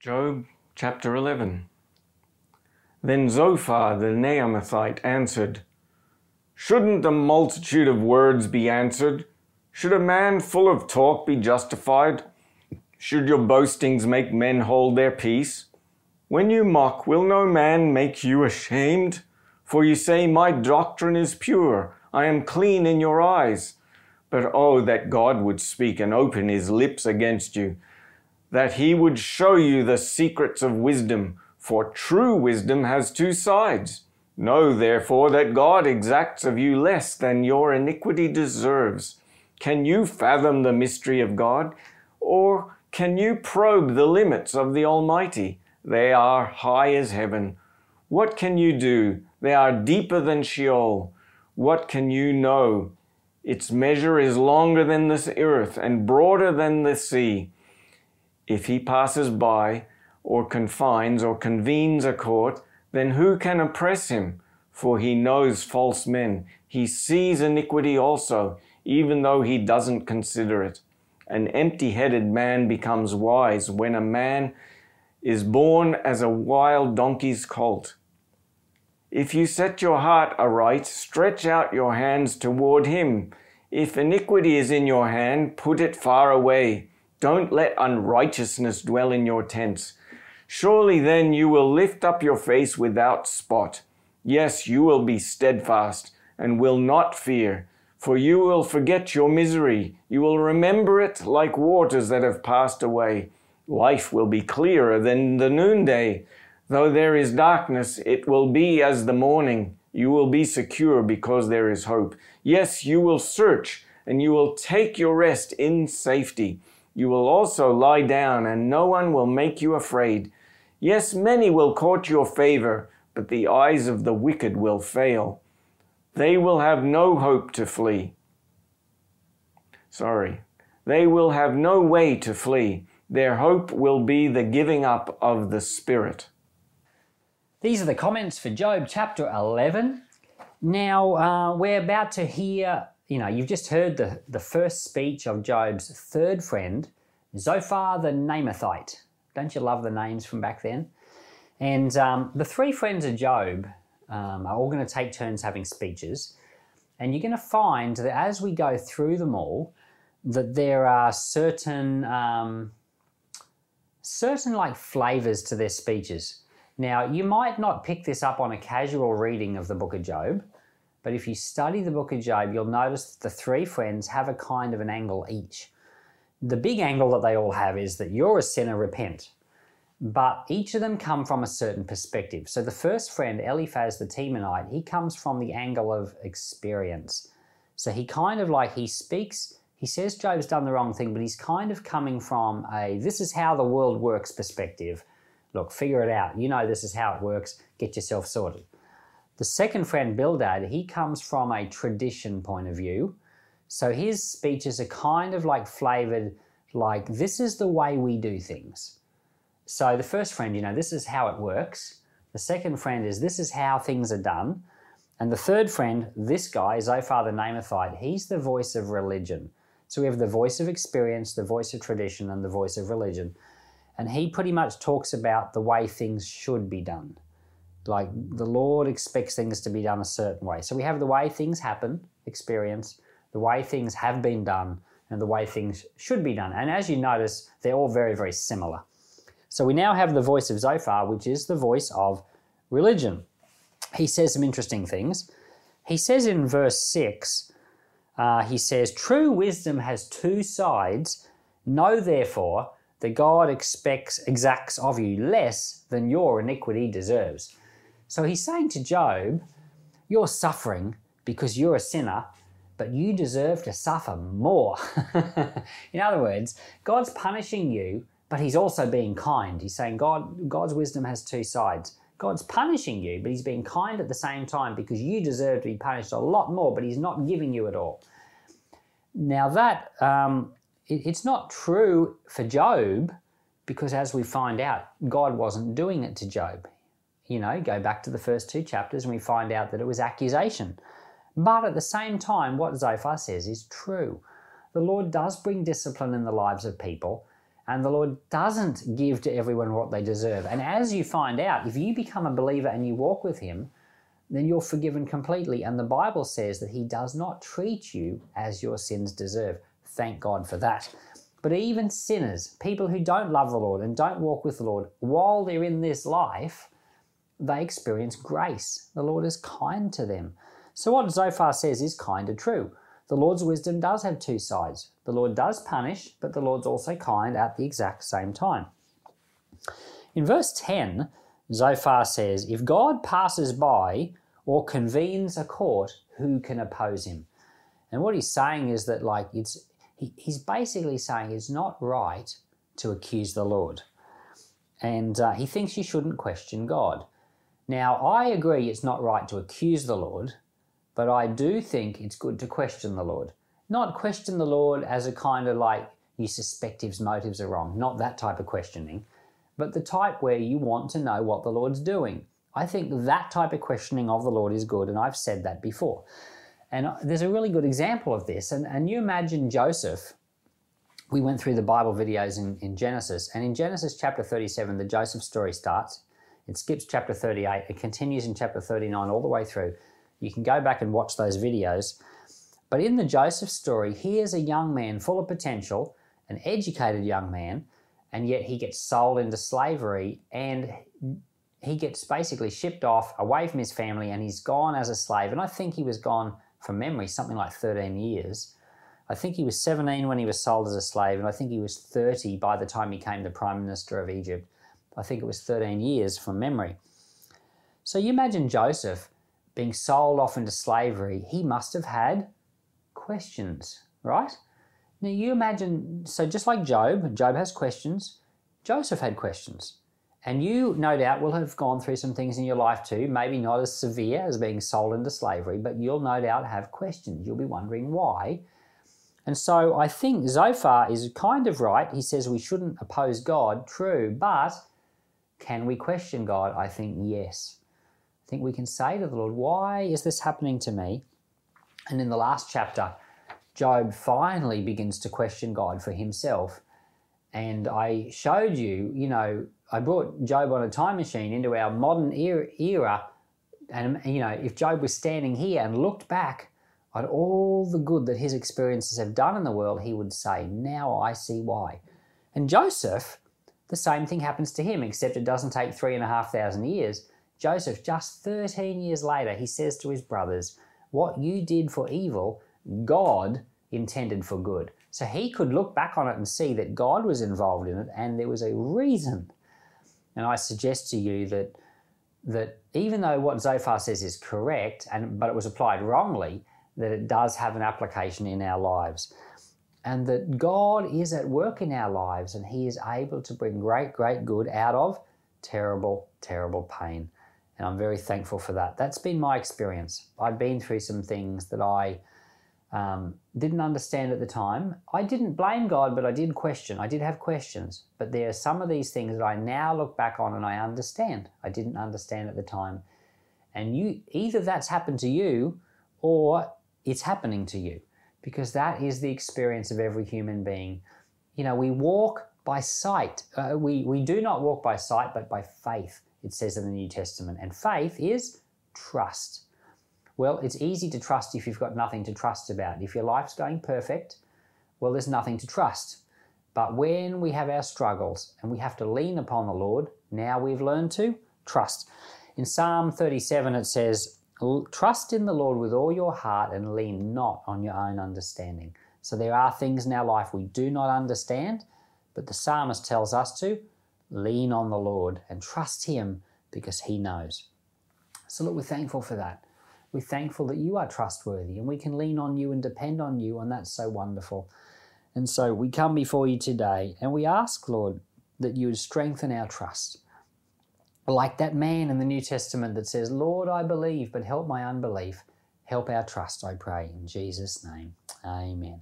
Job chapter 11. Then Zophar the Naamathite answered, Shouldn't a multitude of words be answered? Should a man full of talk be justified? Should your boastings make men hold their peace? When you mock, will no man make you ashamed? For you say, My doctrine is pure, I am clean in your eyes. But oh, that God would speak and open his lips against you that he would show you the secrets of wisdom, for true wisdom has two sides. Know therefore that God exacts of you less than your iniquity deserves. Can you fathom the mystery of God? Or can you probe the limits of the Almighty? They are high as heaven. What can you do? They are deeper than Sheol. What can you know? Its measure is longer than this earth and broader than the sea. If he passes by, or confines, or convenes a court, then who can oppress him? For he knows false men. He sees iniquity also, even though he doesn't consider it. An empty headed man becomes wise when a man is born as a wild donkey's colt. If you set your heart aright, stretch out your hands toward him. If iniquity is in your hand, put it far away. Don't let unrighteousness dwell in your tents. Surely then you will lift up your face without spot. Yes, you will be steadfast and will not fear, for you will forget your misery. You will remember it like waters that have passed away. Life will be clearer than the noonday. Though there is darkness, it will be as the morning. You will be secure because there is hope. Yes, you will search and you will take your rest in safety. You will also lie down, and no one will make you afraid. Yes, many will court your favor, but the eyes of the wicked will fail. They will have no hope to flee. Sorry. They will have no way to flee. Their hope will be the giving up of the Spirit. These are the comments for Job chapter 11. Now, uh, we're about to hear you know, you've just heard the, the first speech of Job's third friend, Zophar the Naamathite. Don't you love the names from back then? And um, the three friends of Job um, are all going to take turns having speeches. And you're going to find that as we go through them all, that there are certain um, certain like flavors to their speeches. Now, you might not pick this up on a casual reading of the book of Job, but if you study the book of Job, you'll notice that the three friends have a kind of an angle each. The big angle that they all have is that you're a sinner, repent. But each of them come from a certain perspective. So the first friend, Eliphaz the Temanite, he comes from the angle of experience. So he kind of like he speaks, he says Job's done the wrong thing, but he's kind of coming from a this is how the world works perspective. Look, figure it out. You know this is how it works. Get yourself sorted. The second friend, Bildad, he comes from a tradition point of view. So his speeches are kind of like flavored like this is the way we do things. So the first friend, you know, this is how it works. The second friend is this is how things are done. And the third friend, this guy, Zophar the Naamathite, he's the voice of religion. So we have the voice of experience, the voice of tradition, and the voice of religion. And he pretty much talks about the way things should be done. Like the Lord expects things to be done a certain way. So we have the way things happen, experience, the way things have been done, and the way things should be done. And as you notice, they're all very, very similar. So we now have the voice of Zophar, which is the voice of religion. He says some interesting things. He says in verse 6, uh, he says, True wisdom has two sides. Know therefore that God expects exacts of you less than your iniquity deserves. So he's saying to Job, You're suffering because you're a sinner, but you deserve to suffer more. In other words, God's punishing you, but he's also being kind. He's saying God, God's wisdom has two sides. God's punishing you, but he's being kind at the same time because you deserve to be punished a lot more, but he's not giving you it all. Now, that um, it, it's not true for Job because, as we find out, God wasn't doing it to Job you know, go back to the first two chapters and we find out that it was accusation. But at the same time, what Zophar says is true. The Lord does bring discipline in the lives of people, And the Lord doesn't give to everyone what they deserve. And as you find out, if you become a believer and you walk with Him, then you're forgiven completely. And the Bible says that He does not treat you as your sins deserve. Thank God for that. But even sinners, people who don't love the Lord and don't walk with the Lord, while they're in this life, they experience grace. The Lord is kind to them. So, what Zophar says is kind of true. The Lord's wisdom does have two sides. The Lord does punish, but the Lord's also kind at the exact same time. In verse 10, Zophar says, If God passes by or convenes a court, who can oppose him? And what he's saying is that, like, it's he, he's basically saying it's not right to accuse the Lord. And uh, he thinks you shouldn't question God. Now, I agree it's not right to accuse the Lord, but I do think it's good to question the Lord. Not question the Lord as a kind of like you suspect his motives are wrong, not that type of questioning, but the type where you want to know what the Lord's doing. I think that type of questioning of the Lord is good, and I've said that before. And uh, there's a really good example of this. And, and you imagine Joseph. We went through the Bible videos in, in Genesis, and in Genesis chapter 37, the Joseph story starts. It skips chapter 38, it continues in chapter 39 all the way through. You can go back and watch those videos. But in the Joseph story, he is a young man full of potential, an educated young man, and yet he gets sold into slavery and he gets basically shipped off away from his family and he's gone as a slave. And I think he was gone from memory something like 13 years. I think he was 17 when he was sold as a slave, and I think he was 30 by the time he became the Prime Minister of Egypt. I think it was 13 years from memory. So you imagine Joseph being sold off into slavery, he must have had questions, right? Now you imagine, so just like Job, Job has questions, Joseph had questions. And you, no doubt, will have gone through some things in your life too, maybe not as severe as being sold into slavery, but you'll no doubt have questions. You'll be wondering why. And so I think Zophar is kind of right. He says we shouldn't oppose God, true, but can we question God? I think yes. I think we can say to the Lord, why is this happening to me? And in the last chapter, Job finally begins to question God for himself. And I showed you, you know, I brought Job on a time machine into our modern era, and you know, if Job was standing here and looked back at all the good that his experiences have done in the world, he would say, "Now I see why." And Joseph, the same thing happens to him, except it doesn't take three and a half thousand years. Joseph, just 13 years later, he says to his brothers, What you did for evil, God intended for good. So he could look back on it and see that God was involved in it and there was a reason and I suggest to you that that even though what Zophar says is correct, and but it was applied wrongly, that it does have an application in our lives. And that God is at work in our lives and He is able to bring great, great good out of terrible, terrible pain. And I'm very thankful for that. That's been my experience. I've been through some things that I um, didn't understand at the time. I didn't blame God, but I did question. I did have questions. But there are some of these things that I now look back on and I understand. I didn't understand at the time. And you either that's happened to you or it's happening to you because that is the experience of every human being. You know, we walk by sight. Uh, we, we do not walk by sight, but by faith, it says in the New Testament. And faith is trust. Well, it's easy to trust if you've got nothing to trust about. If your life's going perfect, well, there's nothing to trust. But when we have our struggles and we have to lean upon the Lord, now we've learned to trust. In Psalm 37, it says, Trust in the Lord with all your heart and lean not on your own understanding. So there are things in our life we do not understand, but the psalmist tells us to lean on the Lord and trust Him because He knows. So, look, we're thankful for that. We're thankful that you are trustworthy and we can lean on you and depend on you, and that's so wonderful. And so we come before you today and we ask, Lord, that you would strengthen our trust. Like that man in the New Testament that says, Lord, I believe, but help my unbelief. Help our trust, I pray, in Jesus' name. Amen.